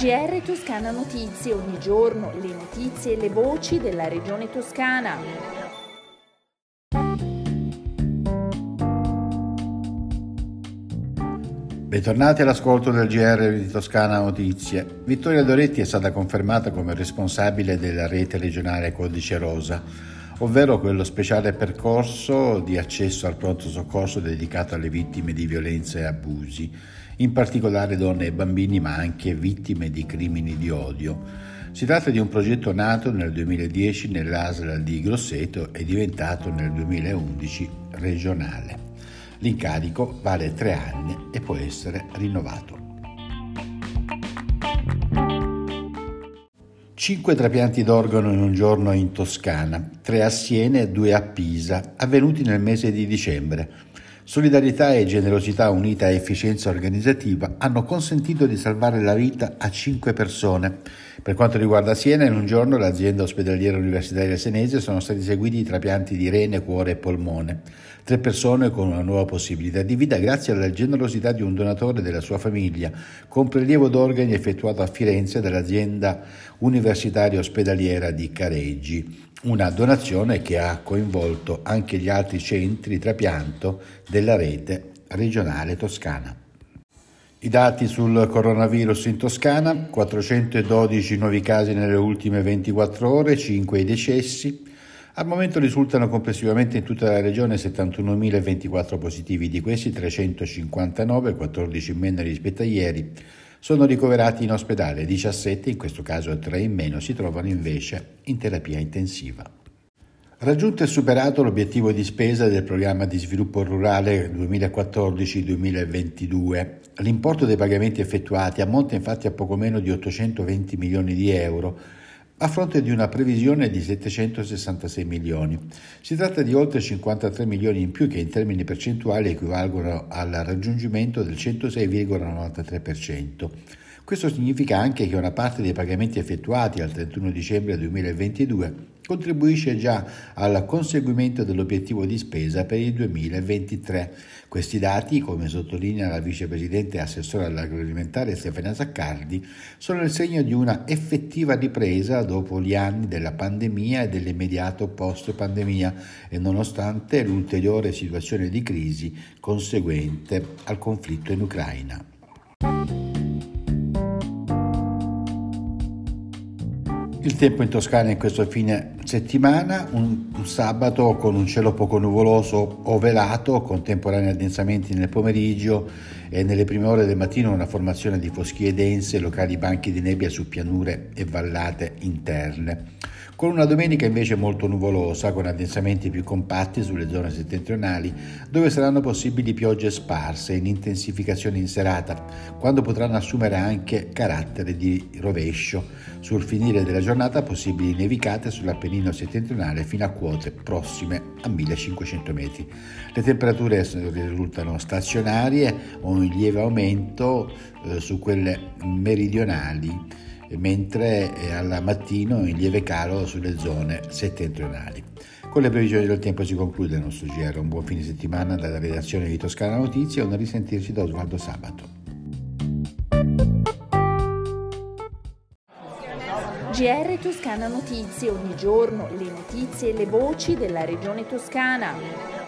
GR Toscana Notizie, ogni giorno le notizie e le voci della regione toscana. Bentornati all'ascolto del GR di Toscana Notizie. Vittoria Doretti è stata confermata come responsabile della rete regionale Codice Rosa, ovvero quello speciale percorso di accesso al pronto soccorso dedicato alle vittime di violenza e abusi, in particolare donne e bambini, ma anche vittime di crimini di odio. Si tratta di un progetto nato nel 2010 nell'ASL di Grosseto e diventato nel 2011 regionale. L'incarico vale tre anni e può essere rinnovato. Cinque trapianti d'organo in un giorno in Toscana, tre a Siena e due a Pisa, avvenuti nel mese di dicembre. Solidarietà e generosità unita a efficienza organizzativa hanno consentito di salvare la vita a cinque persone. Per quanto riguarda Siena, in un giorno l'azienda ospedaliera universitaria senese sono stati eseguiti i trapianti di rene, cuore e polmone. Tre persone con una nuova possibilità di vita grazie alla generosità di un donatore della sua famiglia, con prelievo d'organi effettuato a Firenze dall'azienda universitaria ospedaliera di Careggi. Una donazione che ha coinvolto anche gli altri centri di trapianto della rete regionale toscana. I dati sul coronavirus in Toscana, 412 nuovi casi nelle ultime 24 ore, 5 i decessi. Al momento risultano complessivamente in tutta la regione 71.024 positivi, di questi 359, 14 in meno rispetto a ieri, sono ricoverati in ospedale, 17, in questo caso 3 in meno, si trovano invece in terapia intensiva. Raggiunto e superato l'obiettivo di spesa del programma di sviluppo rurale 2014-2022, l'importo dei pagamenti effettuati ammonta infatti a poco meno di 820 milioni di euro, a fronte di una previsione di 766 milioni. Si tratta di oltre 53 milioni in più che in termini percentuali equivalgono al raggiungimento del 106,93%. Questo significa anche che una parte dei pagamenti effettuati al 31 dicembre 2022 contribuisce già al conseguimento dell'obiettivo di spesa per il 2023. Questi dati, come sottolinea la vicepresidente e assessore all'agroalimentare Stefania Zaccardi, sono il segno di una effettiva ripresa dopo gli anni della pandemia e dell'immediato post-pandemia e nonostante l'ulteriore situazione di crisi conseguente al conflitto in Ucraina. Il tempo in Toscana in questo fine settimana, un, un, sabato con un cielo poco nuvoloso o velato, contemporanei addensamenti nel pomeriggio e nelle prime ore del mattino una formazione di foschie dense, locali banchi di nebbia su pianure e vallate interne con una domenica invece molto nuvolosa, con addensamenti più compatti sulle zone settentrionali, dove saranno possibili piogge sparse in intensificazione in serata, quando potranno assumere anche carattere di rovescio. Sul finire della giornata possibili nevicate sull'Appennino settentrionale fino a quote prossime a 1500 metri. Le temperature risultano stazionarie o in lieve aumento eh, su quelle meridionali mentre al mattino in lieve calo sulle zone settentrionali. Con le previsioni del tempo si conclude il nostro GR. Un buon fine settimana dalla redazione di Toscana Notizie e un risentirci da Osvaldo Sabato. GR Toscana Notizie, ogni giorno le notizie e le voci della regione toscana.